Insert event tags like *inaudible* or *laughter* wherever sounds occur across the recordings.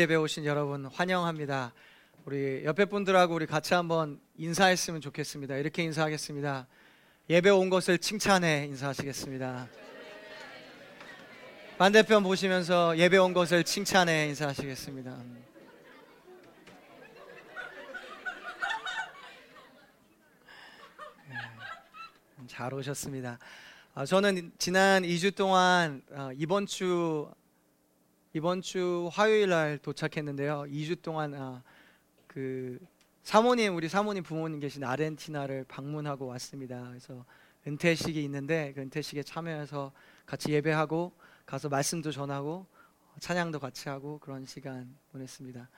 예배 오신 여러분 환영합니다. 우리 옆에 분들하고 우리 같이 한번 인사했으면 좋겠습니다. 이렇게 인사하겠습니다. 예배 온 것을 칭찬해 인사하시겠습니다. 반대편 보시면서 예배 온 것을 칭찬해 인사하시겠습니다. 네, 잘 오셨습니다. 아, 저는 지난 2주 동안 어, 이번 주 이번 주 화요일 날 도착했는데요. 2주 동안 아, 그 사모님 우리 사모님 부모님 계신 아르헨티나를 방문하고 왔습니다. 그래서 은퇴식이 있는데 그 은퇴식에 참여해서 같이 예배하고 가서 말씀도 전하고 찬양도 같이 하고 그런 시간 보냈습니다.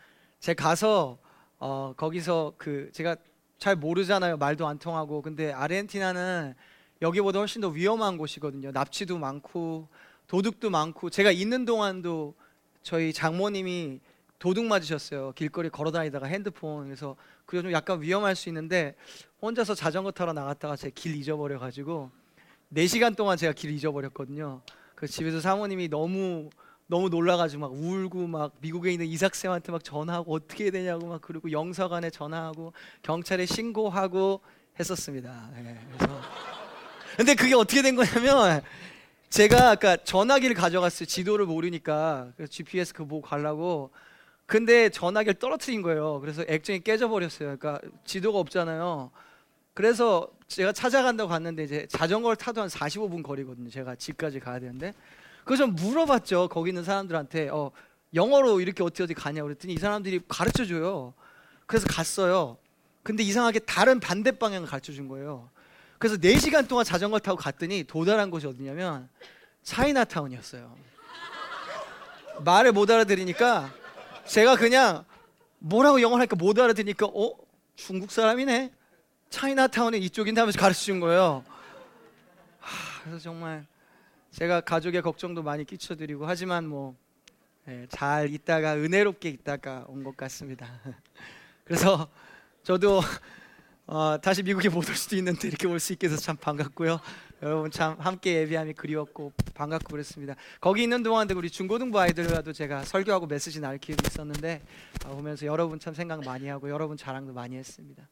제가 가서 어, 거기서 그 제가 잘 모르잖아요. 말도 안 통하고 근데 아르헨티나는 여기보다 훨씬 더 위험한 곳이거든요. 납치도 많고 도둑도 많고 제가 있는 동안도 저희 장모님이 도둑 맞으셨어요. 길거리 걸어다니다가 핸드폰 그래서 그게 좀 약간 위험할 수 있는데 혼자서 자전거 타러 나갔다가 제 길 잊어버려 가지고 4시간 동안 제가 길 잊어버렸거든요. 그 집에서 사모님이 너무 너무 놀라가지고 막 울고 막 미국에 있는 이삭 쌤한테 막 전화하고 어떻게 해야 되냐고 막 그리고 영사관에 전화하고 경찰에 신고하고 했었습니다. 네, 그래서 근데 그게 어떻게 된 거냐면 제가 아까 전화기를 가져갔어요. 지도를 모르니까 그래서 GPS 그거 보고 가려고. 근데 전화기를 떨어뜨린 거예요. 그래서 액정이 깨져버렸어요. 그러니까 지도가 없잖아요. 그래서 제가 찾아간다고 갔는데 이제 자전거를 타도 한 45분 거리거든요. 제가 집까지 가야 되는데. 그래서 좀 물어봤죠. 거기 있는 사람들한테 어, 영어로 이렇게 어떻게 어디 가냐 그랬더니 이 사람들이 가르쳐 줘요. 그래서 갔어요. 근데 이상하게 다른 반대 방향을 가르쳐 준 거예요. 그래서 4시간 동안 자전거 타고 갔더니 도달한 곳이 어디냐면 차이나타운이었어요. 말을 못 알아들으니까 제가 그냥 뭐라고 영어를 하니까 못 알아들으니까 어? 중국 사람이네? 차이나타운은 이쪽인데 하면서 가르쳐 준 거예요. 하, 그래서 정말 제가 가족의 걱정도 많이 끼쳐드리고 하지만 뭐잘 예, 있다가 은혜롭게 있다가 온 것 같습니다. *laughs* 그래서 저도 어, 다시 미국에 못 올 수도 있는데 이렇게 올 수 있게 돼서 참 반갑고요. 여러분 참 함께 예배함이 그리웠고 반갑고 그랬습니다. 거기 있는 동안도 우리 중고등부 아이들과도 제가 설교하고 메시지 나눌 기회도 있었는데 아, 보면서 여러분 참 생각 많이 하고 여러분 자랑도 많이 했습니다.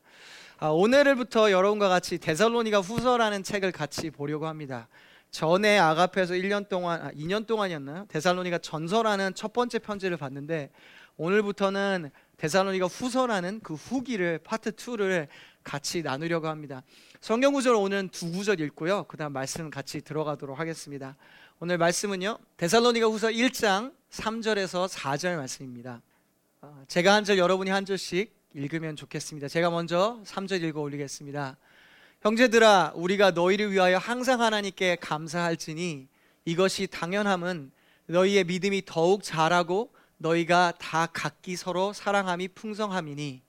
아, 오늘부터 여러분과 같이 데살로니가 후서라는 책을 같이 보려고 합니다. 전에 아가페에서 1년 동안 아, 2년 동안이었나요? 데살로니가 전서라는 첫 번째 편지를 봤는데 오늘부터는 데살로니가 후서라는 그 후기를 파트 2를 같이 나누려고 합니다. 성경 구절 오늘 두 구절 읽고요. 그다음 말씀 같이 들어가도록 하겠습니다. 오늘 말씀은요. 데살로니가 후서 1장 3절에서 4절 말씀입니다. 어, 제가 한 절 여러분이 한 절씩 읽으면 좋겠습니다. 제가 먼저 3절 읽어 올리겠습니다. 형제들아 우리가 너희를 위하여 항상 하나님께 감사할지니 이것이 당연함은 너희의 믿음이 더욱 자라고 너희가 다 각기 서로 사랑함이 풍성함이니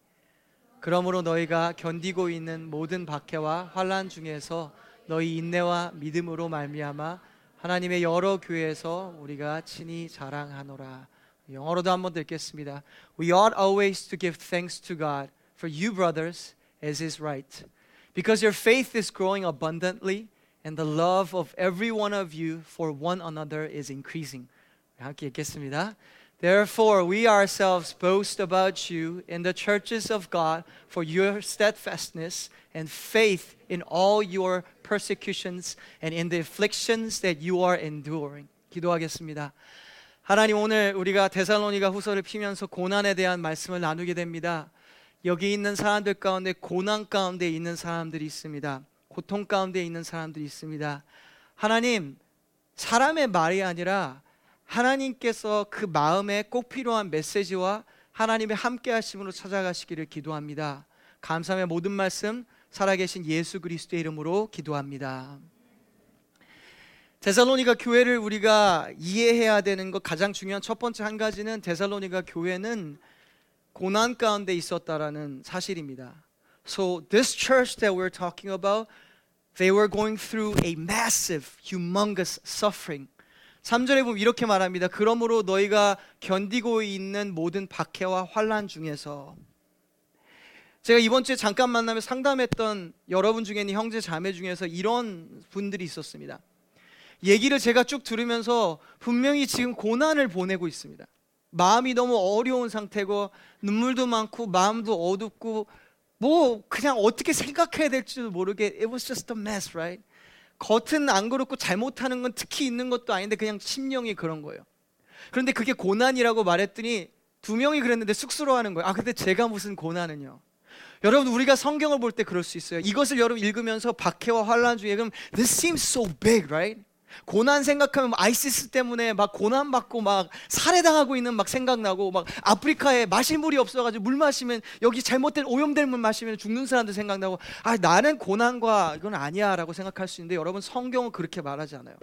그러므로 너희가 견디고 있는 모든 박해와 환란 중에서 너희 인내와 믿음으로 말미암아 하나님의 여러 교회에서 우리가 친히 자랑하노라. 영어로도 한번 읽겠습니다. We ought always to give thanks to God for you brothers as is right. Because your faith is growing abundantly and the love of every one of you for one another is increasing. 함께 읽겠습니다. Therefore, we ourselves boast about you in the churches of God for your steadfastness and faith in all your persecutions and in the afflictions that you are enduring. 기도하겠습니다. 하나님 오늘 우리가 데살로니가 후서를 피면서 고난에 대한 말씀을 나누게 됩니다. 여기 있는 사람들 가운데 고난 가운데 있는 사람들이 있습니다. 고통 가운데 있는 사람들이 있습니다. 하나님, 사람의 말이 아니라 하나님께서 그 마음에 꼭 필요한 메시지와 하나님의 함께 하심으로 찾아가시기를 기도합니다. 감사의 모든 말씀 살아계신 예수 그리스도의 이름으로 기도합니다. 데살로니가 교회를 우리가 이해해야 되는 것 가장 중요한 첫 번째 한 가지는 데살로니가 교회는 고난 가운데 있었다라는 사실입니다. So this church that we're talking about, they were going through a massive, humongous suffering. 3절에 보면 이렇게 말합니다. 그러므로 너희가 견디고 있는 모든 박해와 환란 중에서 제가 이번 주에 잠깐 만나며 상담했던 여러분 중에 있는 형제 자매 중에서 이런 분들이 있었습니다. 얘기를 제가 쭉 들으면서 분명히 지금 고난을 보내고 있습니다. 마음이 너무 어려운 상태고 눈물도 많고 마음도 어둡고 뭐 그냥 어떻게 생각해야 될지도 모르게 it was just a mess, right? 겉은 안 그렇고 잘못하는 건 특히 있는 것도 아닌데 그냥 심령이 그런 거예요. 그런데 그게 고난이라고 말했더니 두 명이 그랬는데 쑥스러워하는 거예요. 아 근데 제가 무슨 고난은요? 여러분 우리가 성경을 볼 때 그럴 수 있어요. 이것을 여러분 읽으면서 박해와 환란 중에 그럼 this seems so big, right? 고난 생각하면 아이시스 때문에 막 고난 받고 막 살해당하고 있는 막 생각나고 막 아프리카에 마실 물이 없어가지고 물 마시면 여기 잘못된 오염된 물 마시면 죽는 사람들 생각나고 아 나는 고난과 이건 아니야라고 생각할 수 있는데 여러분 성경은 그렇게 말하지 않아요.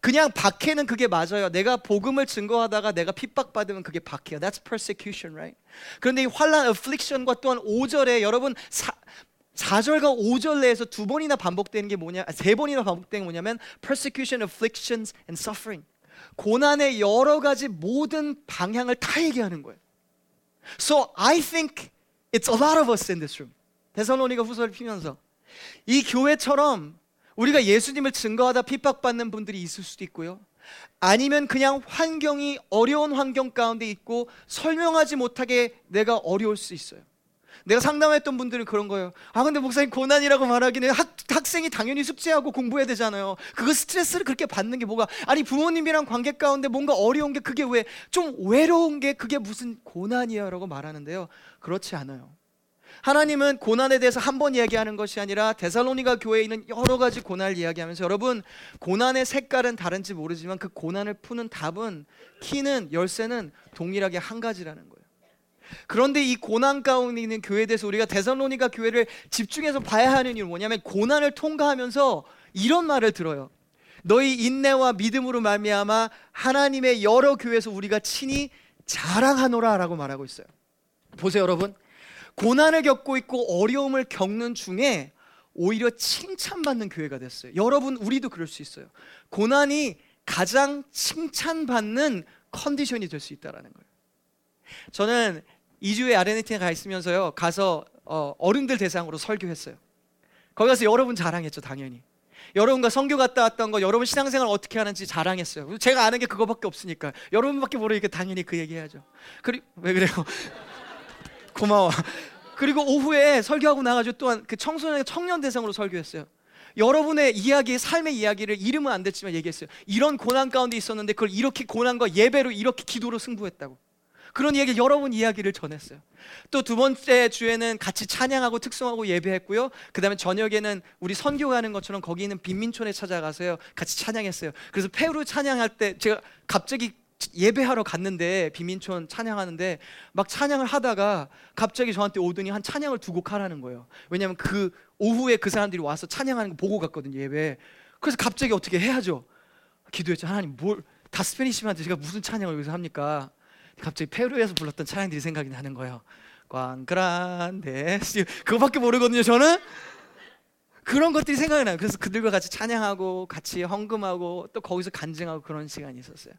그냥 박해는 그게 맞아요. 내가 복음을 증거하다가 내가 핍박받으면 그게 박해야. That's persecution, right? 그런데 이 환란, affliction과 또한 5절에 여러분 사, 4절과 5절 내에서 두 번이나 반복되는 게 뭐냐? 세 번이나 반복되는 게 뭐냐면 persecution, afflictions and suffering. 고난의 여러 가지 모든 방향을 다 얘기하는 거예요. So I think it's a lot of us in this room. 데살로니가 후서를 피면서 이 교회처럼 우리가 예수님을 증거하다 핍박받는 분들이 있을 수도 있고요. 아니면 그냥 환경이 어려운 환경 가운데 있고 설명하지 못하게 내가 어려울 수 있어요. 내가 상담했던 분들은 그런 거예요. 아 근데 목사님 고난이라고 말하기는 학, 학생이 당연히 숙제하고 공부해야 되잖아요. 그거 스트레스를 그렇게 받는 게 뭐가 아니 부모님이랑 관계 가운데 뭔가 어려운 게 그게 왜 좀 외로운 게 그게 무슨 고난이야라고 말하는데요. 그렇지 않아요. 하나님은 고난에 대해서 한 번 이야기하는 것이 아니라 데살로니가 교회에 있는 여러 가지 고난을 이야기하면서 여러분 고난의 색깔은 다른지 모르지만 그 고난을 푸는 답은 키는 열쇠는 동일하게 한 가지라는 거예요. 그런데 이 고난 가운데 있는 교회에 대해서 우리가 데살로니가 교회를 집중해서 봐야 하는 이유는 뭐냐면 고난을 통과하면서 이런 말을 들어요. 너희 인내와 믿음으로 말미암아 하나님의 여러 교회에서 우리가 친히 자랑하노라라고 말하고 있어요. 보세요, 여러분. 고난을 겪고 있고 어려움을 겪는 중에 오히려 칭찬받는 교회가 됐어요. 여러분, 우리도 그럴 수 있어요. 고난이 가장 칭찬받는 컨디션이 될 수 있다라는 거예요. 저는 2주에 아르헨티나 가 있으면서요. 가서 어, 어른들 대상으로 설교했어요. 거기 가서 여러분 자랑했죠, 당연히. 여러분과 성교 갔다 왔던 거, 여러분 신앙생활 어떻게 하는지 자랑했어요. 제가 아는 게 그거밖에 없으니까 여러분밖에 모르니까 당연히 그 얘기해야죠. 그리 왜 그래요? *laughs* 고마워. 그리고 오후에 설교하고 나가지고 또한 그 청소년 청년 대상으로 설교했어요. 여러분의 이야기, 삶의 이야기를 이름은 안 됐지만 얘기했어요. 이런 고난 가운데 있었는데 그걸 이렇게 고난과 예배로 이렇게 기도로 승부했다고. 그런 이야기 여러 분 이야기를 전했어요. 또 두 번째 주에는 같이 찬양하고 특송하고 예배했고요. 그 다음에 저녁에는 우리 선교 가는 것처럼 거기 있는 빈민촌에 찾아가서요. 같이 찬양했어요. 그래서 페루 찬양할 때 제가 갑자기 예배하러 갔는데 빈민촌 찬양하는데 막 찬양을 하다가 갑자기 저한테 오더니 한 찬양을 두 곡 하라는 거예요. 왜냐하면 그 오후에 그 사람들이 와서 찬양하는 거 보고 갔거든요 예배. 그래서 갑자기 어떻게 해야죠? 기도했죠. 하나님 뭘 다 스페니시한테 제가 무슨 찬양을 여기서 합니까? 갑자기 페루에서 불렀던 찬양들이 생각이 나는 거예요. 꽝그란데 그거밖에 모르거든요. 저는 그런 것들이 생각이 나요. 그래서 그들과 같이 찬양하고 같이 헌금하고 또 거기서 간증하고 그런 시간이 있었어요.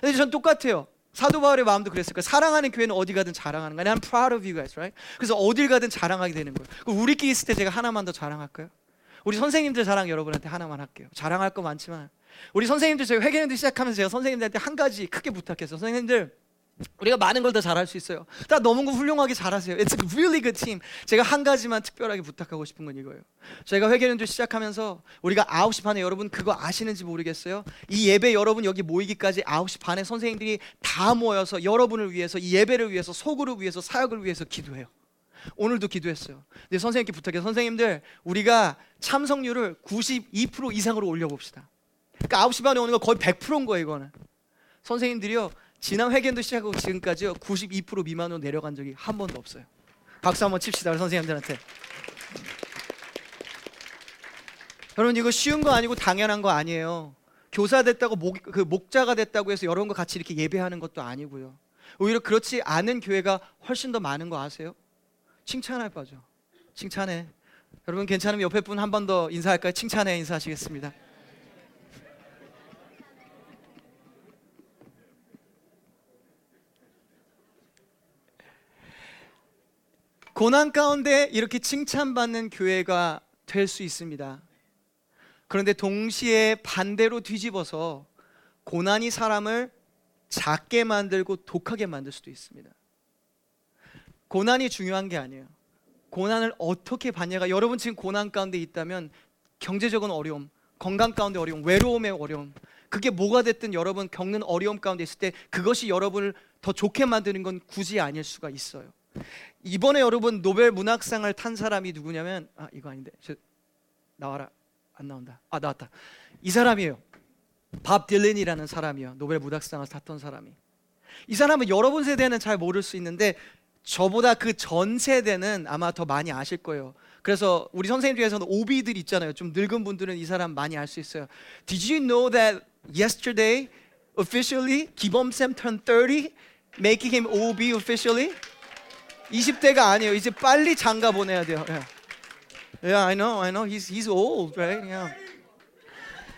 근데 전 똑같아요. 사도 바울의 마음도 그랬을 거예요. 사랑하는 교회는 어디 가든 자랑하는 거예요. I'm proud of you guys, right? 그래서 어딜 가든 자랑하게 되는 거예요. 우리끼리 있을 때 제가 하나만 더 자랑할까요? 우리 선생님들 자랑 여러분한테 하나만 할게요. 자랑할 거 많지만 우리 선생님들 저희 회계년도 시작하면서 제가 선생님들한테 한 가지 크게 부탁했어요. 선생님들 우리가 많은 걸다 잘할 수 있어요. 다 너무 훌륭하게 잘하세요. It's a really good team. 제가 한 가지만 특별하게 부탁하고 싶은 건 이거예요. 저희가 회계연주 시작하면서 우리가 9시 반에 여러분 그거 아시는지 모르겠어요. 이 예배 여러분 여기 모이기까지 9시 반에 선생님들이 다 모여서 여러분을 위해서 이 예배를 위해서 소그룹 위해서 사역을 위해서 기도해요. 오늘도 기도했어요. 근데 선생님께 부탁해요. 선생님들 우리가 참석률을 92% 이상으로 올려봅시다. 그러니까 9시 반에 오는 거 거의 100%인 거예요 이거는. 선생님들이요 지난 회견도 시작하고 지금까지요 92% 미만으로 내려간 적이 한 번도 없어요. 박수 한번 칩시다 우리 선생님들한테. 여러분 이거 쉬운 거 아니고 당연한 거 아니에요. 교사 됐다고 목, 그 목자가 됐다고 해서 여러분과 같이 이렇게 예배하는 것도 아니고요. 오히려 그렇지 않은 교회가 훨씬 더 많은 거 아세요? 칭찬할 바죠. 칭찬해. 여러분 괜찮으면 옆에 분 한 번 더 인사할까요? 칭찬해 인사하시겠습니다. 고난 가운데 이렇게 칭찬받는 교회가 될 수 있습니다. 그런데 동시에 반대로 뒤집어서 고난이 사람을 작게 만들고 독하게 만들 수도 있습니다. 고난이 중요한 게 아니에요. 고난을 어떻게 받냐가 여러분 지금 고난 가운데 있다면 경제적인 어려움, 건강 가운데 어려움, 외로움의 어려움, 그게 뭐가 됐든 여러분 겪는 어려움 가운데 있을 때 그것이 여러분을 더 좋게 만드는 건 굳이 아닐 수가 있어요. 이번에 여러분 노벨 문학상을 탄 사람이 누구냐면 아 이거 아닌데 저, 나와라 안 나온다 아 나왔다 이 사람이에요 밥 딜린이라는 사람이요 노벨 문학상을 탔던 사람이 이 사람은 여러분 세대는 잘 모를 수 있는데 저보다 그 전 세대는 아마 더 많이 아실 거예요. 그래서 우리 선생님 중에서는 오비들 있잖아요. 좀 늙은 분들은 이 사람 많이 알 수 있어요. Did you know that yesterday officially 기범쌤 turned 30, making him OB officially? 20대가 아니에요. 이제 빨리 장가 보내야 돼요. Yeah, yeah I know, I know. He's he's old, right? Yeah.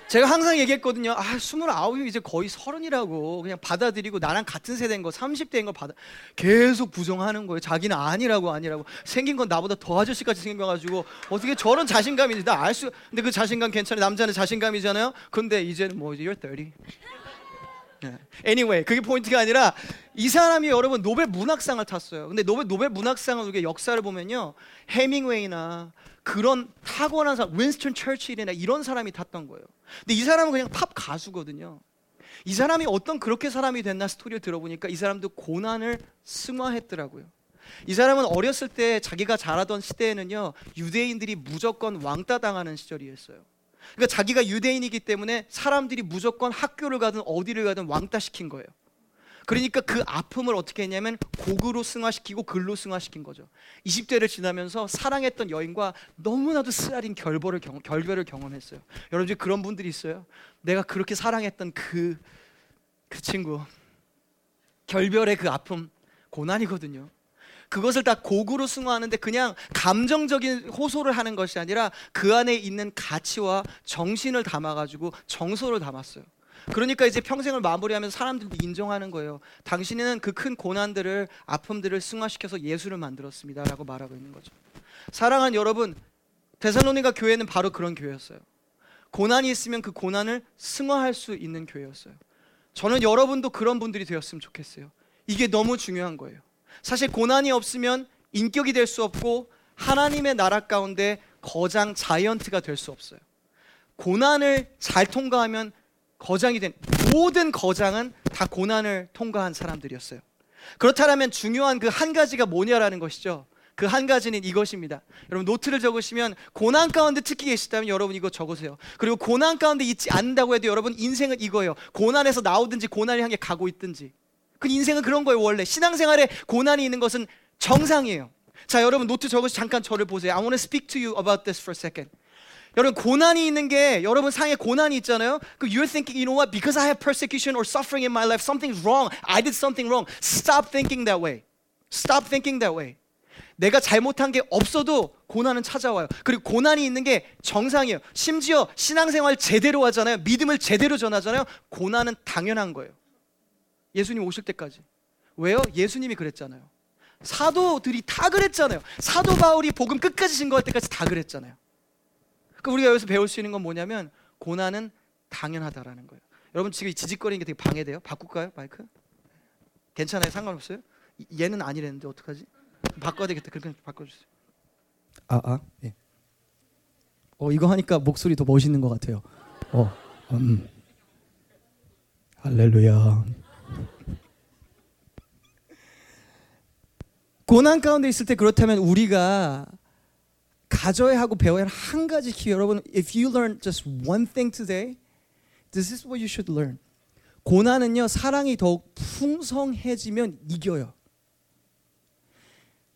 제가 항상 얘기했거든요. 아, 29이면 이제 거의 서른이라고 그냥 받아들이고 나랑 같은 세대인 거 30대인 거 받아 계속 부정하는 거예요. 자기는 아니라고 아니라고 생긴 건 나보다 더 아저씨같이 생겨 가지고 어떻게 저런 자신감이지? 나 알 수. 근데 그 자신감 괜찮아. 남자는 자신감이잖아요. 근데 이제는 뭐 이제 you're 30. Anyway, 그게 포인트가 아니라 이 사람이 여러분 노벨 문학상을 탔어요. 근데 노벨 노벨 문학상을 우리가 역사를 보면요, 헤밍웨이나 그런 타고난 사람, 윈스턴 처칠이나 이런 사람이 탔던 거예요. 근데 이 사람은 그냥 팝 가수거든요. 이 사람이 어떤 그렇게 사람이 됐나 스토리를 들어보니까 이 사람도 고난을 승화했더라고요. 이 사람은 어렸을 때 자기가 자라던 시대에는요 유대인들이 무조건 왕따 당하는 시절이었어요. 그러니까 자기가 유대인이기 때문에 사람들이 무조건 학교를 가든 어디를 가든 왕따 시킨 거예요. 그러니까 그 아픔을 어떻게 했냐면 곡으로 승화시키고 글로 승화시킨 거죠. 20대를 지나면서 사랑했던 여인과 너무나도 쓰라린 결별을, 경, 결별을 경험했어요. 여러분 중 그런 분들이 있어요. 내가 그렇게 사랑했던 그, 그 친구. 결별의 그 아픔, 고난이거든요. 그것을 다 곡으로 승화하는데 그냥 감정적인 호소를 하는 것이 아니라 그 안에 있는 가치와 정신을 담아가지고 정서를 담았어요. 그러니까 이제 평생을 마무리하면서 사람들도 인정하는 거예요. 당신은 그 큰 고난들을 아픔들을 승화시켜서 예수를 만들었습니다라고 말하고 있는 거죠. 사랑하는 여러분, 데살로니가 교회는 바로 그런 교회였어요. 고난이 있으면 그 고난을 승화할 수 있는 교회였어요. 저는 여러분도 그런 분들이 되었으면 좋겠어요. 이게 너무 중요한 거예요. 사실 고난이 없으면 인격이 될 수 없고 하나님의 나라 가운데 거장 자이언트가 될 수 없어요. 고난을 잘 통과하면 거장이 된 모든 거장은 다 고난을 통과한 사람들이었어요. 그렇다면 중요한 그 한 가지가 뭐냐라는 것이죠. 그 한 가지는 이것입니다. 여러분 노트를 적으시면 고난 가운데 특히 계시다면 여러분 이거 적으세요. 그리고 고난 가운데 있지 않는다고 해도 여러분 인생은 이거예요. 고난에서 나오든지 고난을 향해 가고 있든지. 그 인생은 그런 거예요 원래. 신앙생활에 고난이 있는 것은 정상이에요. 자 여러분 노트 적으시 잠깐 저를 보세요. I want to speak to you about this for a second. 여러분 고난이 있는 게 여러분 삶에 고난이 있잖아요. 그 you're thinking, you know what? Because I have persecution or suffering in my life, something's wrong. I did something wrong. Stop thinking that way. Stop thinking that way. 내가 잘못한 게 없어도 고난은 찾아와요. 그리고 고난이 있는 게 정상이에요. 심지어 신앙생활 제대로 하잖아요. 믿음을 제대로 전하잖아요. 고난은 당연한 거예요. 예수님 오실 때까지. 왜요? 예수님이 그랬잖아요. 사도들이 다 그랬잖아요. 사도 바울이 복음 끝까지 증거할 때까지 다 그랬잖아요. 그 우리가 여기서 배울 수 있는 건 뭐냐면 고난은 당연하다라는 거예요. 여러분 지금 지직거리는 게 되게 방해돼요. 바꿀까요, 마이크? 괜찮아요, 상관없어요. 얘는 아니랬는데 어떡하지? 바꿔야 되겠다. 그렇게 바꿔주세요. 아, 아, 예. 어 이거 하니까 목소리 더 멋있는 것 같아요. 어, 음. 할렐루야. 고난 가운데 있을 때 그렇다면 우리가 가져야 하고 배워야 할 한 가지 키 여러분 if you learn just one thing today this is what you should learn. 고난은요 사랑이 더욱 풍성해지면 이겨요.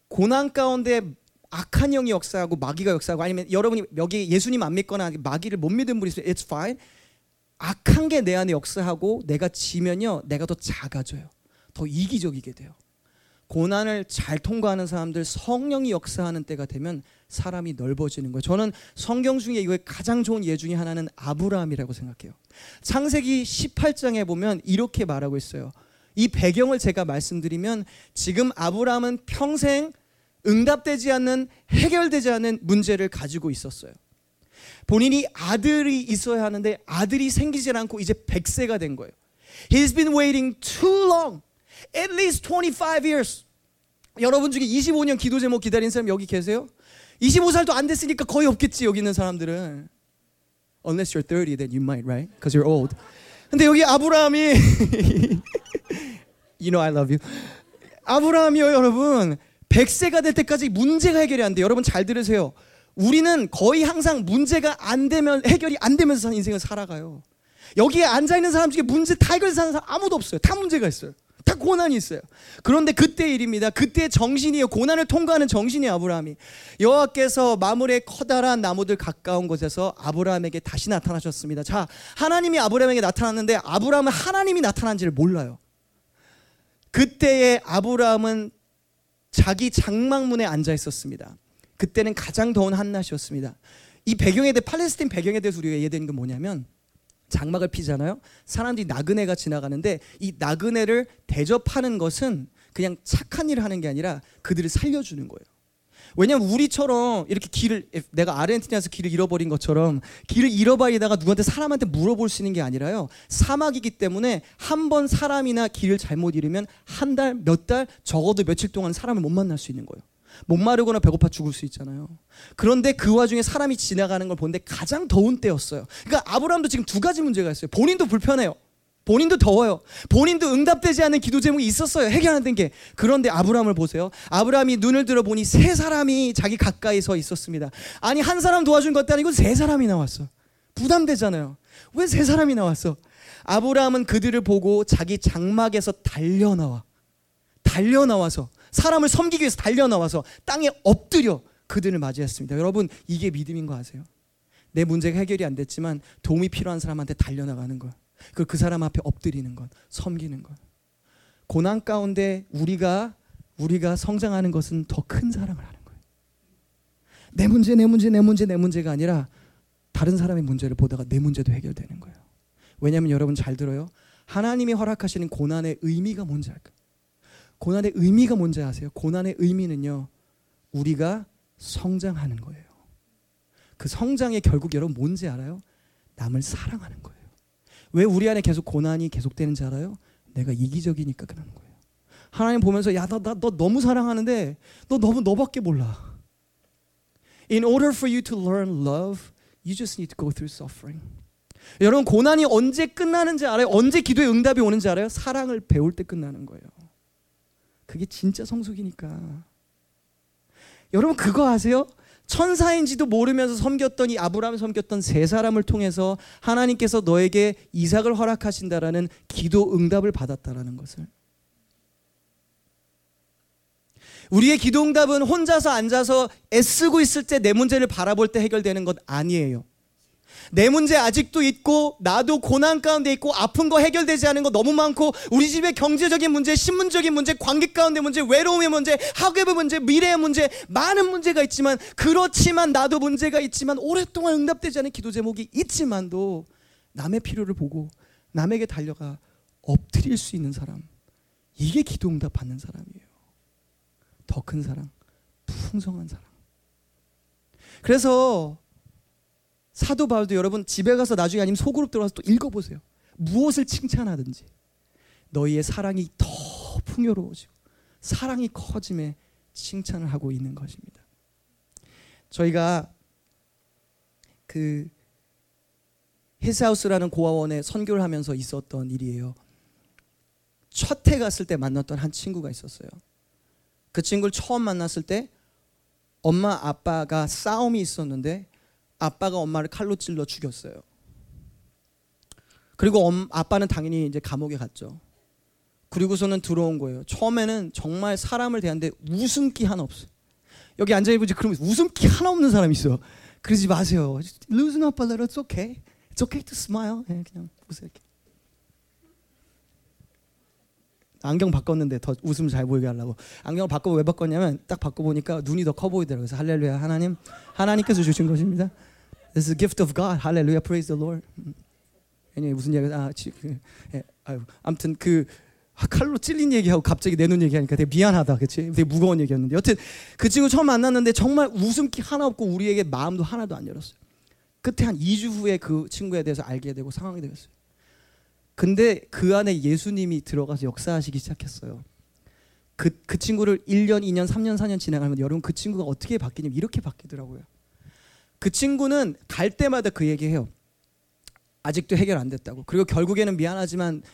고난 가운데 악한 영이 역사하고 마귀가 역사하고 아니면 여러분이 여기 예수님 안 믿거나 마귀를 못 믿는 분이 있어요 it's fine 악한 게 내 안에 역사하고 내가 지면요 내가 더 작아져요 더 이기적이게 돼요 고난을 잘 통과하는 사람들 성령이 역사하는 때가 되면 사람이 넓어지는 거예요. 저는 성경 중에 이거의 가장 좋은 예 중에 하나는 아브라함이라고 생각해요. 창세기 18장에 보면 이렇게 말하고 있어요. 이 배경을 제가 말씀드리면 지금 아브라함은 평생 응답되지 않는 해결되지 않는 문제를 가지고 있었어요. 본인이 아들이 있어야 하는데 아들이 생기질 않고 이제 100세가 된 거예요. He's been waiting too long. At least 25 years. 여러분 중에 25년 기도 제목 기다린 사람 여기 계세요? 25살도 안 됐으니까 거의 없겠지 여기 있는 사람들은. Unless you're 30 then you might, right? Because you're old. 근데 여기 아브라함이 *laughs* You know I love you. 아브라함이요 여러분 100세가 될 때까지 문제가 해결이 안 돼요. 여러분 잘 들으세요. 우리는 거의 항상 문제가 안 되면 해결이 안 되면서 사는 인생을 살아가요. 여기에 앉아 있는 사람 중에 문제 다 해결 사는 사람 아무도 없어요. 다 문제가 있어요. 다 고난이 있어요. 그런데 그때 일입니다. 그때 정신이에요. 고난을 통과하는 정신이 아브라함이. 여호와께서 마물의 커다란 나무들 가까운 곳에서 아브라함에게 다시 나타나셨습니다. 자, 하나님이 아브라함에게 나타났는데 아브라함은 하나님이 나타난지를 몰라요. 그때의 아브라함은 자기 장막문에 앉아 있었습니다. 그때는 가장 더운 한낮이었습니다. 이 배경에 대해 팔레스틴 배경에 대해서 우리가 이해되는 건 뭐냐면 장막을 피잖아요. 사람들이 나그네가 지나가는데 이 나그네를 대접하는 것은 그냥 착한 일을 하는 게 아니라 그들을 살려주는 거예요. 왜냐면 우리처럼 이렇게 길을 내가 아르헨티나에서 길을 잃어버린 것처럼 길을 잃어버리다가 누구한테 사람한테 물어볼 수 있는 게 아니라요. 사막이기 때문에 한 번 사람이나 길을 잘못 잃으면 한 달, 몇 달, 적어도 며칠 동안 사람을 못 만날 수 있는 거예요. 목마르거나 배고파 죽을 수 있잖아요. 그런데 그 와중에 사람이 지나가는 걸 보는데 가장 더운 때였어요. 그러니까 아브라함도 지금 두 가지 문제가 있어요. 본인도 불편해요. 본인도 더워요. 본인도 응답되지 않는 기도 제목이 있었어요. 해결 안된 게. 그런데 아브라함을 보세요. 아브라함이 눈을 들어 보니 세 사람이 자기 가까이 서 있었습니다. 아니 한 사람 도와준 것도 아니고 세 사람이 나왔어. 부담되잖아요. 왜 세 사람이 나왔어? 아브라함은 그들을 보고 자기 장막에서 달려 나와. 달려 나와서 사람을 섬기기 위해서 달려 나와서 땅에 엎드려 그들을 맞이했습니다. 여러분 이게 믿음인 거 아세요? 내 문제가 해결이 안 됐지만 도움이 필요한 사람한테 달려 나가는 거. 그리고 그 사람 앞에 엎드리는 것, 섬기는 것. 고난 가운데 우리가 우리가 성장하는 것은 더 큰 사랑을 하는 거예요. 내 문제, 내 문제, 내 문제, 내 문제가 아니라 다른 사람의 문제를 보다가 내 문제도 해결되는 거예요. 왜냐하면 여러분 잘 들어요. 하나님이 허락하시는 고난의 의미가 뭔지 알까? 고난의 의미가 뭔지 아세요? 고난의 의미는요. 우리가 성장하는 거예요. 그 성장의 결국 여러분 뭔지 알아요? 남을 사랑하는 거예요. 왜 우리 안에 계속 고난이 계속되는지 알아요? 내가 이기적이니까 그러는 거예요. 하나님 보면서 야, 너, 나, 너 너무 사랑하는데 너 너무 너밖에 몰라. In order for you to learn love, you just need to go through suffering. 여러분 고난이 언제 끝나는지 알아요? 언제 기도의 응답이 오는지 알아요? 사랑을 배울 때 끝나는 거예요. 그게 진짜 성숙이니까. 여러분 그거 아세요? 천사인지도 모르면서 섬겼던 이 아브라함을 섬겼던 세 사람을 통해서 하나님께서 너에게 이삭을 허락하신다라는 기도 응답을 받았다라는 것을. 우리의 기도 응답은 혼자서 앉아서 애쓰고 있을 때 내 문제를 바라볼 때 해결되는 것 아니에요. 내 문제 아직도 있고 나도 고난 가운데 있고 아픈 거 해결되지 않은 거 너무 많고 우리 집의 경제적인 문제, 신문적인 문제, 관계 가운데 문제, 외로움의 문제, 학업의 문제, 미래의 문제 많은 문제가 있지만 그렇지만 나도 문제가 있지만 오랫동안 응답되지 않은 기도 제목이 있지만도 남의 필요를 보고 남에게 달려가 엎드릴 수 있는 사람 이게 기도 응답 받는 사람이에요. 더 큰 사랑, 풍성한 사랑. 그래서 사도 바울도 여러분 집에 가서 나중에 아니면 소그룹 들어가서 또 읽어보세요. 무엇을 칭찬하든지 너희의 사랑이 더 풍요로워지고 사랑이 커짐에 칭찬을 하고 있는 것입니다. 저희가 그 힐스하우스라는 고아원에 선교를 하면서 있었던 일이에요. 첫 해 갔을 때 만났던 한 친구가 있었어요. 그 친구를 처음 만났을 때 엄마 아빠가 싸움이 있었는데 아빠가 엄마를 칼로 찔러 죽였어요. 그리고 엄, 아빠는 당연히 이제 감옥에 갔죠. 그리고서는 들어온 거예요. 처음에는 정말 사람을 대하는데 웃음기 하나 없어요. 여기 앉아 있지 그러면 웃음기 하나 없는 사람 있어요. 그러지 마세요. Loosen up a little. It's okay. It's okay to smile. 네, 그냥. 이렇게. 안경 바꿨는데 더 웃음 잘 보이게 하려고 안경을 바꿔 왜 바꿨냐면 딱 바꿔 보니까 눈이 더 커 보이더라고요. 그래서 할렐루야 하나님 하나님께서 주신 것입니다. This is a gift of God. 할렐루야 praise the Lord. 아니 무슨 얘기 아 지, 그, 예, 아유 아무튼 그 아, 칼로 찔린 얘기하고 갑자기 내 눈 얘기하니까 되게 미안하다, 그렇지? 되게 무거운 얘기였는데 여튼 그 친구 처음 만났는데 정말 웃음기 하나 없고 우리에게 마음도 하나도 안 열었어요. 끝에 한 2주 후에 그 친구에 대해서 알게 되고 상황이 되었어요. 근데 그 안에 예수님이 들어가서 역사하시기 시작했어요. 그, 그 친구를 1년, 2년, 3년, 4년 지나가면 여러분 그 친구가 어떻게 바뀌냐면 이렇게 바뀌더라고요. 그 친구는 갈 때마다 그 얘기해요. 아직도 해결 안 됐다고. 그리고 결국에는 미안하지만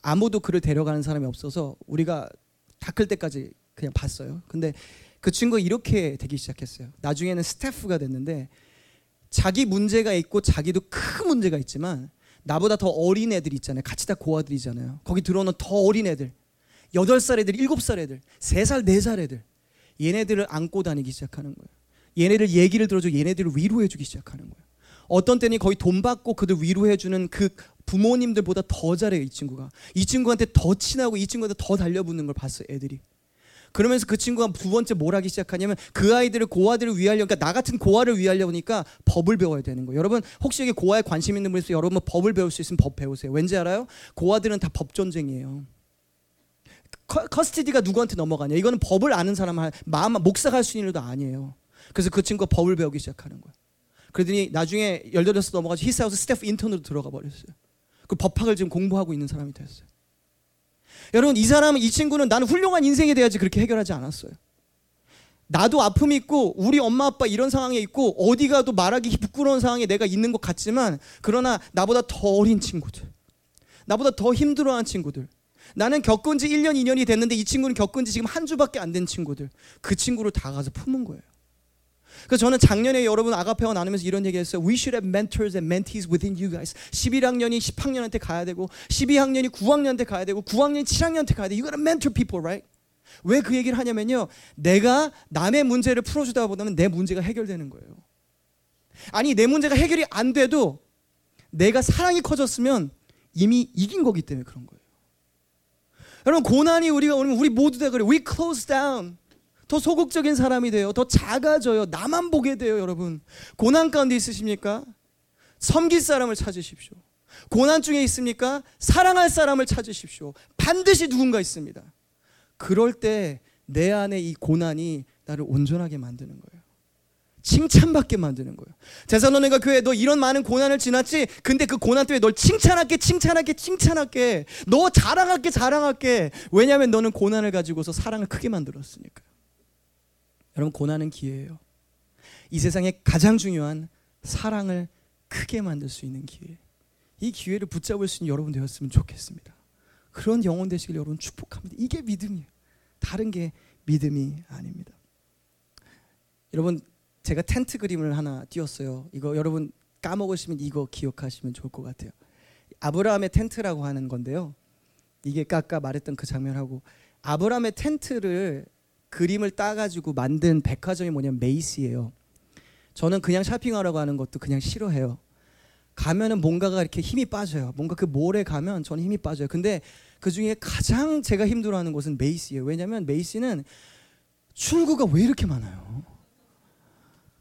아무도 그를 데려가는 사람이 없어서 우리가 다 클 때까지 그냥 봤어요. 근데 그 친구가 이렇게 되기 시작했어요. 나중에는 스태프가 됐는데 자기 문제가 있고 자기도 큰 문제가 있지만 나보다 더 어린 애들 있잖아요. 같이 다 고아들이잖아요. 거기 들어오는 더 어린 애들. 여덟 살 애들, 일곱 살 애들, 세 살, 네살 애들. 얘네들을 안고 다니기 시작하는 거예요. 얘네들 얘기를 들어줘 얘네들을 위로해주기 시작하는 거예요. 어떤 때는 거의 돈 받고 그들 위로해주는 그 부모님들보다 더 잘해요 이 친구가. 이 친구한테 더 친하고 이 친구한테 더 달려붙는 걸 봤어요 애들이. 그러면서 그 친구가 두 번째 뭘 하기 시작하냐면 그 아이들을 고아들을 위하려 그러니까 나 같은 고아를 위하려니까 법을 배워야 되는 거예요. 여러분 혹시 여기 고아에 관심 있는 분 있어요? 여러분 법을 배울 수 있으면 법 배우세요. 왠지 알아요? 고아들은 다 법 전쟁이에요. 커스티디가 누구한테 넘어가냐? 이거는 법을 아는 사람 한 마음 목사가 할 수 있는 일도 아니에요. 그래서 그 친구가 법을 배우기 시작하는 거예요. 그러더니 나중에 열여덟 넘어가서 히사우스 스태프 인턴으로 들어가 버렸어요. 그 법학을 지금 공부하고 있는 사람이 됐어요. 여러분 이 사람은 이 친구는 나는 훌륭한 인생이 돼야지 그렇게 해결하지 않았어요. 나도 아픔이 있고 우리 엄마 아빠 이런 상황에 있고 어디 가도 말하기 부끄러운 상황에 내가 있는 것 같지만 그러나 나보다 더 어린 친구들 나보다 더 힘들어하는 친구들 나는 겪은 지 1년 2년이 됐는데 이 친구는 겪은 지 지금 한 주밖에 안 된 친구들 그 친구를 다 가서 품은 거예요. 그래서 저는 작년에 여러분 아가페어 나누면서 이런 얘기했어요. We should have mentors and mentees within you guys. 11학년이 10학년한테 가야 되고 12학년이 9학년한테 가야 되고 9학년이 7학년한테 가야 돼. You gotta mentor people, right? 왜 그 얘기를 하냐면요. 내가 남의 문제를 풀어주다 보다는 내 문제가 해결되는 거예요. 아니 내 문제가 해결이 안 돼도 내가 사랑이 커졌으면 이미 이긴 거기 때문에 그런 거예요. 여러분 고난이 우리가 오면 우리 모두 다 그래. We close down. 더 소극적인 사람이 돼요. 더 작아져요. 나만 보게 돼요, 여러분. 고난 가운데 있으십니까? 섬길 사람을 찾으십시오. 고난 중에 있습니까? 사랑할 사람을 찾으십시오. 반드시 누군가 있습니다. 그럴 때 내 안에 이 고난이 나를 온전하게 만드는 거예요. 칭찬받게 만드는 거예요. 대사로니가 교회 너 이런 많은 고난을 지났지? 근데 그 고난 때문에 널 칭찬할게, 칭찬할게, 칭찬할게. 너 자랑할게, 자랑할게. 왜냐하면 너는 고난을 가지고서 사랑을 크게 만들었으니까. 여러분 고난은 기회예요. 이 세상에 가장 중요한 사랑을 크게 만들 수 있는 기회. 이 기회를 붙잡을 수 있는 여러분 되었으면 좋겠습니다. 그런 영혼 되시길 여러분 축복합니다. 이게 믿음이에요. 다른 게 믿음이 아닙니다. 여러분 제가 텐트 그림을 하나 띄웠어요. 이거 여러분 까먹으시면 이거 기억하시면 좋을 것 같아요. 아브라함의 텐트라고 하는 건데요. 이게 아까 말했던 그 장면하고 아브라함의 텐트를 그림을 따가지고 만든 백화점이 뭐냐면 메이시예요. 저는 그냥 쇼핑하라고 하는 것도 그냥 싫어해요. 가면은 뭔가가 이렇게 힘이 빠져요. 뭔가 그 몰에 가면 저는 힘이 빠져요. 근데 그 중에 가장 제가 힘들어하는 곳은 메이시예요. 왜냐하면 메이시는 출구가 왜 이렇게 많아요?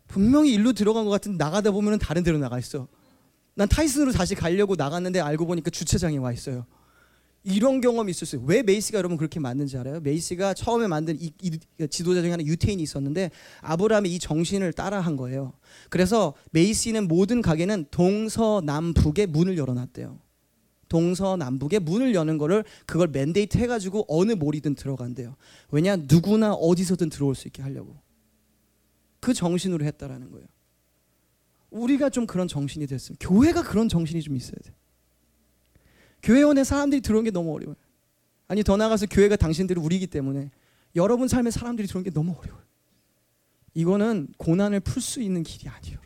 분명히 일로 들어간 것 같은데 나가다 보면 다른 데로 나가 있어. 난 타이슨으로 다시 가려고 나갔는데 알고 보니까 주차장에 와 있어요. 이런 경험이 있었어요. 왜 메이시가 여러분 그렇게 만든지 알아요? 메이시가 처음에 만든 이, 이 지도자 중에 하나 유태인이 있었는데 아브라함의 이 정신을 따라한 거예요. 그래서 메이시는 모든 가게는 동서남북에 문을 열어놨대요. 동서남북에 문을 여는 거를 그걸 맨데이트 해가지고 어느 몰이든 들어간대요. 왜냐 누구나 어디서든 들어올 수 있게 하려고. 그 정신으로 했다라는 거예요. 우리가 좀 그런 정신이 됐으면 교회가 그런 정신이 좀 있어야 돼. 교회원에 사람들이 들어오는 게 너무 어려워요. 아니 더 나가서 교회가 당신들이 우리이기 때문에 여러분 삶에 사람들이 들어오는 게 너무 어려워요. 이거는 고난을 풀 수 있는 길이 아니에요.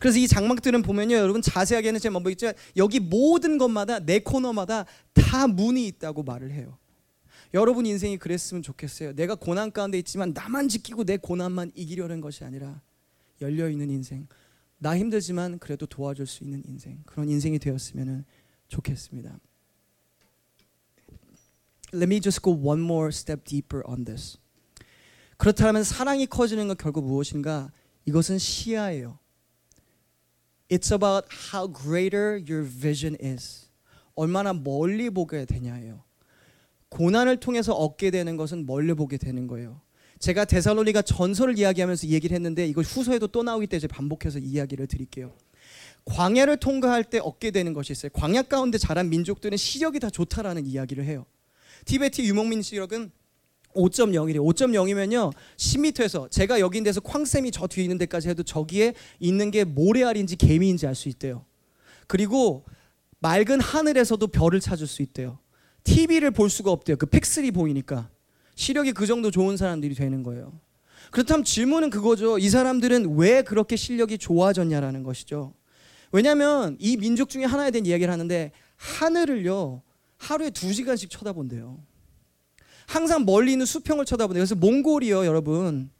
그래서 이 장막들은 보면요, 여러분 자세하게는 제가 뭐 있죠. 여기 모든 것마다 내 코너마다 다 문이 있다고 말을 해요. 여러분 인생이 그랬으면 좋겠어요. 내가 고난 가운데 있지만 나만 지키고 내 고난만 이기려는 것이 아니라 열려 있는 인생. 나 힘들지만 그래도 도와줄 수 있는 인생. 그런 인생이 되었으면 좋겠습니다. Let me just go one more step deeper on this. 그렇다면 사랑이 커지는 건 결국 무엇인가? 이것은 시야예요. It's about how greater your vision is. 얼마나 멀리 보게 되냐예요. 고난을 통해서 얻게 되는 것은 멀리 보게 되는 거예요. 제가 데살로니가 전설을 이야기하면서 얘기를 했는데 이걸 후서에도 또 나오기 때문에 반복해서 이야기를 드릴게요. 광야를 통과할 때 얻게 되는 것이 있어요. 광야 가운데 자란 민족들은 시력이 다 좋다라는 이야기를 해요. 티베트 유목민 시력은 5.0이래요. 5.0이면요. 10m에서 제가 여기 있는 데서 쾅쌤이 저 뒤에 있는 데까지 해도 저기에 있는 게 모래알인지 개미인지 알 수 있대요. 그리고 맑은 하늘에서도 별을 찾을 수 있대요. TV를 볼 수가 없대요. 그 픽셀이 보이니까. 시력이 그 정도 좋은 사람들이 되는 거예요. 그렇다면 질문은 그거죠. 이 사람들은 왜 그렇게 실력이 좋아졌냐라는 것이죠. 왜냐하면 이 민족 중에 하나에 대한 이야기를 하는데 하늘을요 하루에 두 시간씩 쳐다본대요. 항상 멀리 있는 수평을 쳐다본대요. 그래서 몽골이요, 여러분.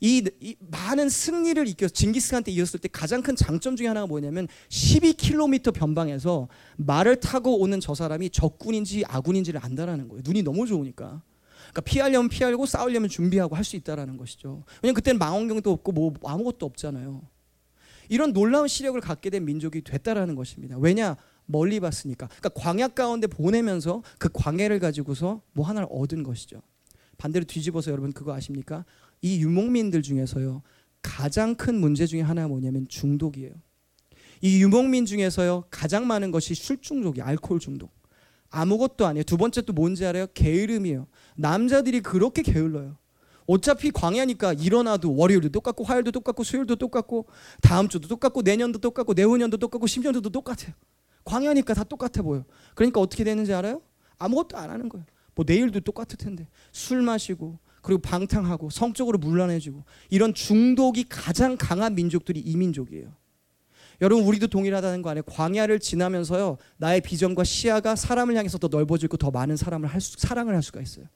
이, 이 많은 승리를 이겨 징기스칸한테 이었을 때 가장 큰 장점 중에 하나가 뭐냐면 12km 변방에서 말을 타고 오는 저 사람이 적군인지 아군인지를 안다라는 거예요. 눈이 너무 좋으니까. 그러니까 피하려면 피하고 싸우려면 준비하고 할 수 있다라는 것이죠. 왜냐면 그때는 망원경도 없고 뭐 아무것도 없잖아요. 이런 놀라운 시력을 갖게 된 민족이 됐다라는 것입니다. 왜냐? 멀리 봤으니까. 그러니까 광야 가운데 보내면서 그 광야를 가지고서 뭐 하나를 얻은 것이죠. 반대로 뒤집어서 여러분 그거 아십니까? 이 유목민들 중에서요. 가장 큰 문제 중에 하나가 뭐냐면 중독이에요. 이 유목민 중에서요. 가장 많은 것이 술 중독이 알코올 중독. 아무것도 아니에요. 두 번째 또 뭔지 알아요? 게으름이에요. 남자들이 그렇게 게을러요. 어차피 광야니까 일어나도 월요일도 똑같고 화요일도 똑같고 수요일도 똑같고 다음 주도 똑같고 내년도 똑같고 내후년도 똑같고 10년도 똑같아요. 광야니까 다 똑같아 보여. 그러니까 어떻게 되는지 알아요? 아무것도 안 하는 거예요. 뭐 내일도 똑같을 텐데 술 마시고 그리고 방탕하고 성적으로 물란해지고 이런 중독이 가장 강한 민족들이 이 민족이에요. 여러분 우리도 동일하다는 거 아니에요? 광야를 지나면서요 나의 비전과 시야가 사람을 향해서 더 넓어지고 더 많은 사람을 할 수, 사랑을 할 수가 있어요.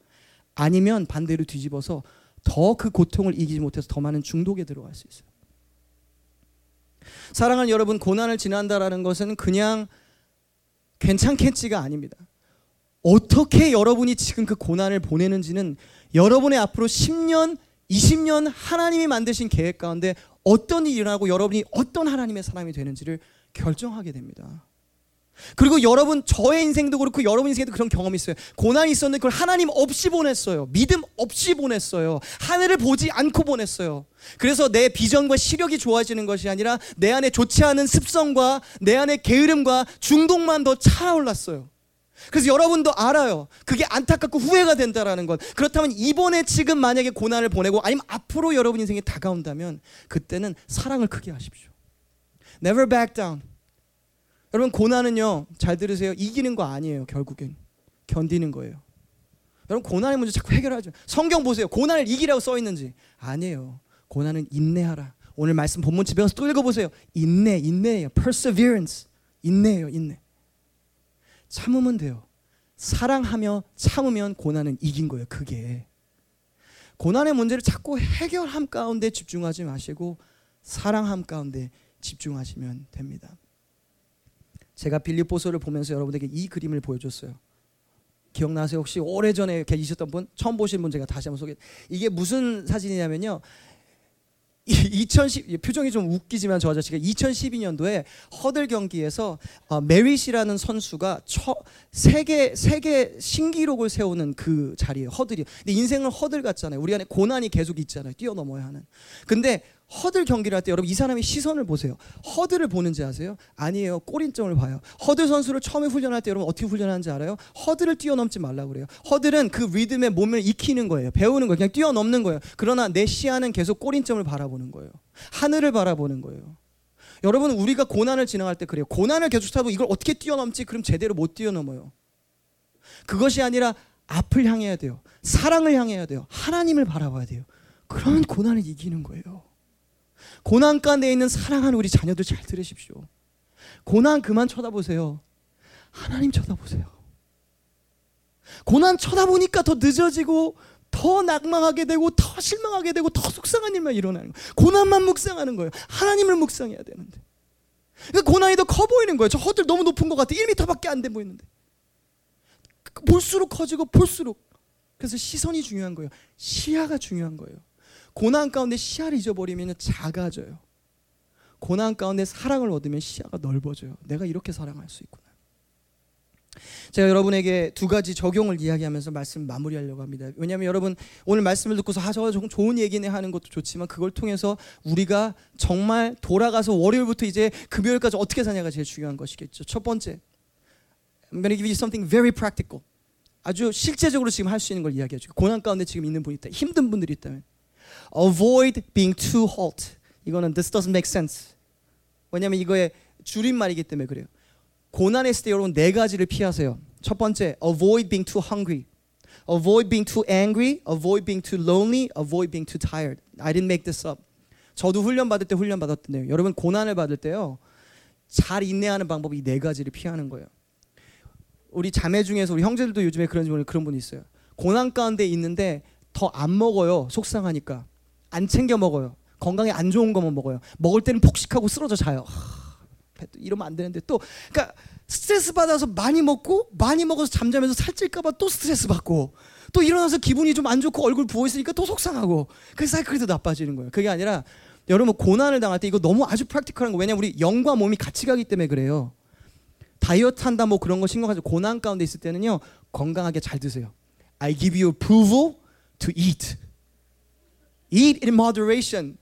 아니면 반대로 뒤집어서 더 그 고통을 이기지 못해서 더 많은 중독에 들어갈 수 있어요. 사랑하는 여러분 고난을 지난다라는 것은 그냥 괜찮겠지가 아닙니다. 어떻게 여러분이 지금 그 고난을 보내는지는 여러분의 앞으로 10년, 20년 하나님이 만드신 계획 가운데 어떤 일이 일어나고 여러분이 어떤 하나님의 사람이 되는지를 결정하게 됩니다. 그리고 여러분 저의 인생도 그렇고 여러분 인생에도 그런 경험이 있어요. 고난이 있었는데 그걸 하나님 없이 보냈어요. 믿음 없이 보냈어요. 하늘을 보지 않고 보냈어요. 그래서 내 비전과 시력이 좋아지는 것이 아니라 내 안에 좋지 않은 습성과 내 안에 게으름과 중독만 더 차올랐어요. 그래서 여러분도 알아요. 그게 안타깝고 후회가 된다라는 것. 그렇다면 이번에 지금 만약에 고난을 보내고 아니면 앞으로 여러분 인생에 다가온다면 그때는 사랑을 크게 하십시오. Never back down. 여러분 고난은요 잘 들으세요. 이기는 거 아니에요 결국엔. 견디는 거예요. 여러분 고난의 문제 자꾸 해결하죠. 성경 보세요. 고난을 이기라고 써 있는지. 아니에요. 고난은 인내하라. 오늘 말씀 본문 집에 가서 또 읽어보세요. 인내 인내예요. Perseverance. 인내예요 인내 참으면 돼요 사랑하며 참으면 고난은 이긴 거예요 그게 고난의 문제를 자꾸 해결함 가운데 집중하지 마시고 사랑함 가운데 집중하시면 됩니다 제가 빌립보서를 보면서 여러분에게 이 그림을 보여줬어요. 기억나세요? 혹시 오래전에 계셨던 분, 처음 보신 분 제가 다시 한번 소개. 이게 무슨 사진이냐면요. 2010 표정이 좀 웃기지만 저 아저씨가 2012년도에 허들 경기에서 어, 메리시라는 선수가 처, 세계 세계 신기록을 세우는 그 자리에 허들이. 근데 인생은 허들 같잖아요. 우리 안에 고난이 계속 있잖아요. 뛰어넘어야 하는. 근데 허들 경기를 할 때 여러분 이 사람의 시선을 보세요. 허들을 보는지 아세요? 아니에요. 꼬린점을 봐요. 허들 선수를 처음에 훈련할 때 여러분 어떻게 훈련하는지 알아요? 허들을 뛰어넘지 말라 그래요. 허들은 그 리듬에 몸을 익히는 거예요. 배우는 거예요. 그냥 뛰어넘는 거예요. 그러나 내 시야는 계속 꼬린점을 바라보는 거예요. 하늘을 바라보는 거예요. 여러분 우리가 고난을 지나갈 때 그래요. 고난을 계속 타고 이걸 어떻게 뛰어넘지? 그럼 제대로 못 뛰어넘어요. 그것이 아니라 앞을 향해야 돼요. 사랑을 향해야 돼요. 하나님을 바라봐야 돼요. 그러면 고난을 이기는 거예요. 고난 가운데 있는 사랑하는 우리 자녀들 잘 들으십시오. 고난 그만 쳐다보세요. 하나님 쳐다보세요. 고난 쳐다보니까 더 늦어지고 더 낙망하게 되고 더 실망하게 되고 더 속상한 일만 일어나는 거예요. 고난만 묵상하는 거예요. 하나님을 묵상해야 되는데. 그러니까 고난이 더 커 보이는 거예요. 저 허들 너무 높은 것 같아. 1m밖에 안 돼 보이는데. 볼수록 커지고 볼수록. 그래서 시선이 중요한 거예요. 시야가 중요한 거예요. 고난 가운데 시야를 잊어버리면 작아져요. 고난 가운데 사랑을 얻으면 시야가 넓어져요. 내가 이렇게 사랑할 수 있구나. 제가 여러분에게 두 가지 적용을 이야기하면서 말씀 마무리하려고 합니다. 왜냐하면 여러분 오늘 말씀을 듣고서 하저 조금 좋은 얘기네 하는 것도 좋지만 그걸 통해서 우리가 정말 돌아가서 월요일부터 이제 금요일까지 어떻게 사냐가 제일 중요한 것이겠죠. 첫 번째, I'm to give you something very practical. 아주 실제적으로 지금 할 수 있는 걸 이야기해 주고 고난 가운데 지금 있는 분이 있다. 힘든 분들이 있다면 avoid being too halt. 이거는 this doesn't make sense. 왜냐하면 이거의 줄임말이기 때문에 그래요. 고난에 있을 때 여러분 네 가지를 피하세요. 첫 번째, avoid being too hungry. Avoid being too angry, avoid being too lonely, avoid being too tired. I didn't make this up. 저도 훈련 받을 때 훈련 받았던데요. 여러분 고난을 받을 때요. 잘 인내하는 방법이 이네 가지를 피하는 거예요. 우리 자매 중에서 우리 형제들도 요즘에 모르는 그런 분이 있어요. 고난 가운데 있는데 더 안 먹어요. 속상하니까. 안 챙겨 먹어요. 건강에 안 좋은 것만 먹어요. 먹을 때는 폭식하고 쓰러져 자요. 하, 이러면 안 되는데 또 그러니까 스트레스 받아서 많이 먹고 많이 먹어서 잠자면서 살찔까봐 또 스트레스 받고 또 일어나서 기분이 좀 안 좋고 얼굴 부어 있으니까 또 속상하고 그 사이클이 더 나빠지는 거예요. 그게 아니라 여러분 고난을 당할 때 이거 너무 아주 프랙티컬한 거 왜냐면 우리 영과 몸이 같이 가기 때문에 그래요. 다이어트 한다 뭐 그런 거 신경 가지고 고난 가운데 있을 때는요 건강하게 잘 드세요. I give you approval to eat. Eat in moderation.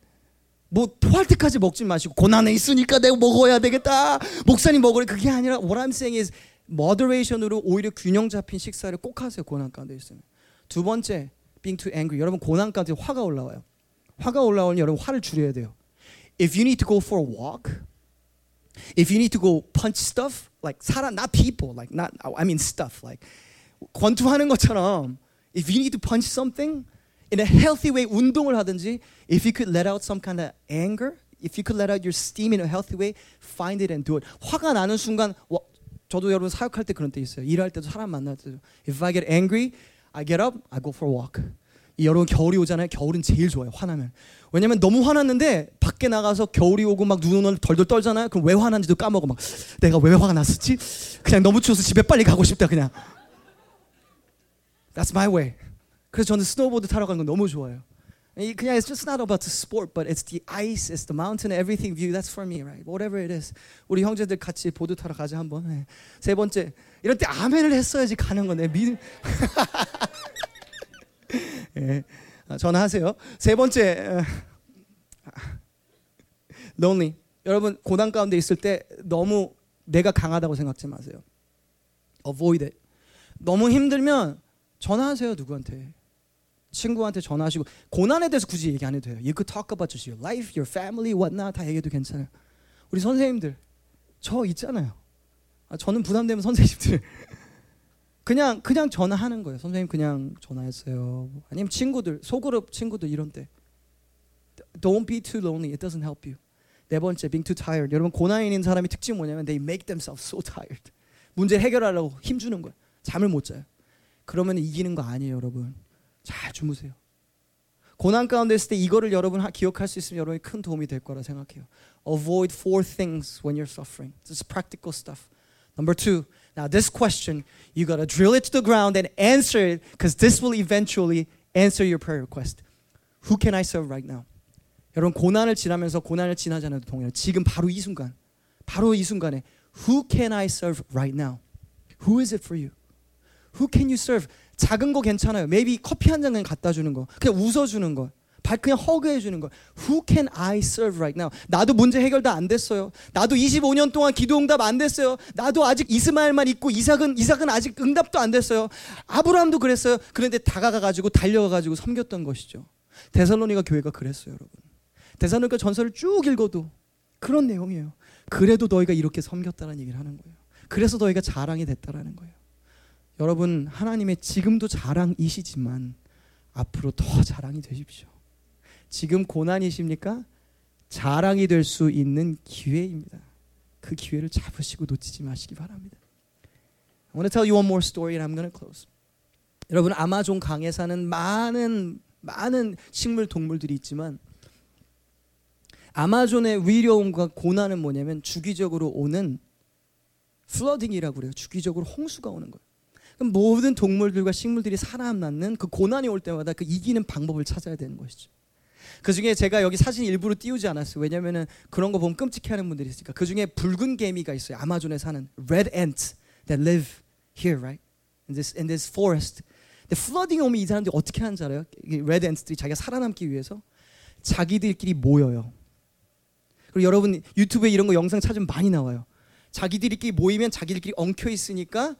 뭐 토할 때까지 먹지 마시고 고난에 있으니까 내가 먹어야 되겠다. 목사님 먹으래 그게 아니라 what I'm saying is moderation으로 오히려 균형 잡힌 식사를 꼭 하세요. 고난 가운데 있으면. 두 번째, being too angry. 여러분 고난 가운데 화가 올라와요. 화가 올라오면 여러분 화를 줄여야 돼요. If you need to go for a walk, if you need to go punch stuff, like 사람, not people, like not, I mean stuff, like 권투하는 것처럼, if you need to punch something, in a healthy way 운동을 하든지 if you could let out some kind of anger if you could let out your steam in a healthy way find it and do it 화가 나는 순간 와, 저도 여러분 사역할 때 그런 때 있어요 일할 때도 사람 만날 때도 if I get angry I get up I go for a walk 이 여러분 겨울이 오잖아요 겨울은 제일 좋아요 화나면 왜냐면 너무 화났는데 밖에 나가서 겨울이 오고 막 눈을 덜덜 떨잖아요 그럼 왜 화난지도 까먹어 막 내가 왜 화가 났었지 그냥 너무 추워서 집에 빨리 가고 싶다 그냥 That's my way 그래서 저는 스노보드 타러 가는 거 너무 좋아요. 그냥 it's just not about the sport, but it's the ice, it's the mountain, everything view. That's for me, right? Whatever it is. 우리 형제들 같이 보드 타러 가자 한번. 네. 세 번째, 이럴 때 아멘을 했어야지 가는 거네. 믿음. 예, 전화하세요. 세 번째, lonely. 여러분 고난 가운데 있을 때 너무 내가 강하다고 생각하지 마세요. Avoid it. 너무 힘들면 전화하세요 누구한테. 친구한테 전화하시고 고난에 대해서 굳이 얘기 안 해도 돼요. You could talk about your life, your family, whatnot 다 얘기해도 괜찮아요. 우리 선생님들 저 있잖아요. 아, 저는 부담되면 선생님들 *laughs* 그냥 그냥 전화하는 거예요. 선생님 그냥 전화했어요. 아니면 친구들 소그룹 친구들 이런 때 Don't be too lonely. It doesn't help you. 네 번째, being too tired. 여러분 있는 사람이 특징 뭐냐면 they make themselves so tired. 문제 해결하려고 힘 주는 거야. 잠을 못 자요. 그러면 이기는 거 아니에요, 여러분. 잘 주무세요. 고난 가운데 있을 때 이거를 여러분 기억할 수 있으면 여러분이 큰 도움이 될 거라 생각해요. Avoid four things when you're suffering. This is practical stuff. Number two, now this question, you gotta drill it to the ground and answer it because this will eventually answer your prayer request. Who can I serve right now? 여러분 고난을 지나면서 고난을 지나지 않아도 동일해. 지금 바로 이 순간, 바로 이 순간에 Who can I serve right now? Who is it for you? Who can you serve? 작은 거 괜찮아요. Maybe 커피 한 잔 그냥 갖다 주는 거. 그냥 웃어 주는 거. 발 그냥 허그해 주는 거. Who can I serve right now? 나도 문제 해결 다 안 됐어요. 나도 25년 동안 기도 응답 안 됐어요. 나도 아직 이스마엘만 있고 이삭은 이삭은 아직 응답도 안 됐어요. 아브라함도 그랬어요. 그런데 다가가 가지고 달려가 가지고 섬겼던 것이죠. 데살로니가 교회가 그랬어요, 여러분. 데살로니가 전설을 쭉 읽어도 그런 내용이에요. 그래도 너희가 이렇게 섬겼다는 얘기를 하는 거예요. 그래서 너희가 자랑이 됐다라는 거예요. 여러분 하나님의 지금도 자랑이시지만 앞으로 더 자랑이 되십시오. 지금 고난이십니까? 자랑이 될 수 있는 기회입니다. 그 기회를 잡으시고 놓치지 마시기 바랍니다. I want to tell you one more story and I'm going to close. 여러분 아마존 강에 사는 많은 많은 식물 동물들이 있지만 아마존의 위력과 고난은 뭐냐면 주기적으로 오는 플러딩이라고 그래요. 주기적으로 홍수가 오는 거예요. 모든 동물들과 식물들이 살아남는 그 고난이 올 때마다 그 이기는 방법을 찾아야 되는 것이죠. 그 중에 제가 여기 사진 일부러 띄우지 않았어요. 왜냐면은 그런 거 보면 끔찍해하는 분들이 있으니까. 그 중에 붉은 개미가 있어요. 아마존에 사는 red ants that live here, right? In this in this forest. 근데 flooding 오면 이 사람들이 어떻게 하는지 알아요? 레드 앤스들이 자기가 살아남기 위해서 자기들끼리 모여요. 그리고 여러분 유튜브에 이런 거 영상 찾으면 많이 나와요. 자기들끼리 모이면 자기들끼리 엉켜 있으니까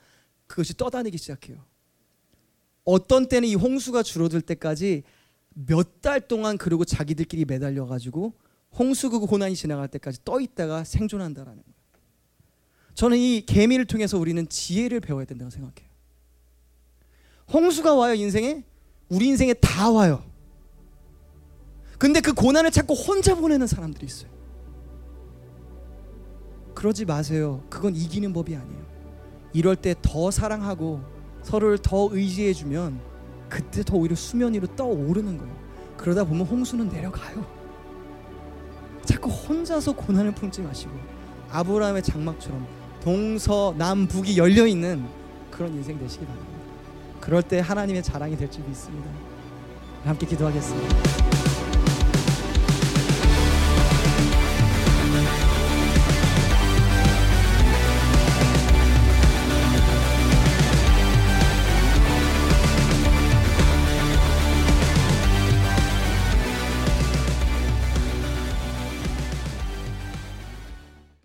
그것이 떠다니기 시작해요. 어떤 때는 이 홍수가 줄어들 때까지 몇 달 동안 그리고 자기들끼리 매달려 가지고 홍수 그 고난이 지나갈 때까지 떠 있다가 생존한다라는 거예요. 저는 이 개미를 통해서 우리는 지혜를 배워야 된다고 생각해요. 홍수가 와요 인생에 우리 인생에 다 와요. 근데 그 고난을 찾고 혼자 보내는 사람들이 있어요. 그러지 마세요. 그건 이기는 법이 아니에요. 이럴 때 더 사랑하고 서로를 더 의지해 주면 그때 더 오히려 수면 위로 떠오르는 거예요. 그러다 보면 홍수는 내려가요. 자꾸 혼자서 고난을 품지 마시고 아브라함의 장막처럼 동서남북이 열려 있는 그런 인생 되시기 바랍니다. 그럴 때 하나님의 자랑이 될 줄 믿습니다. 함께 기도하겠습니다.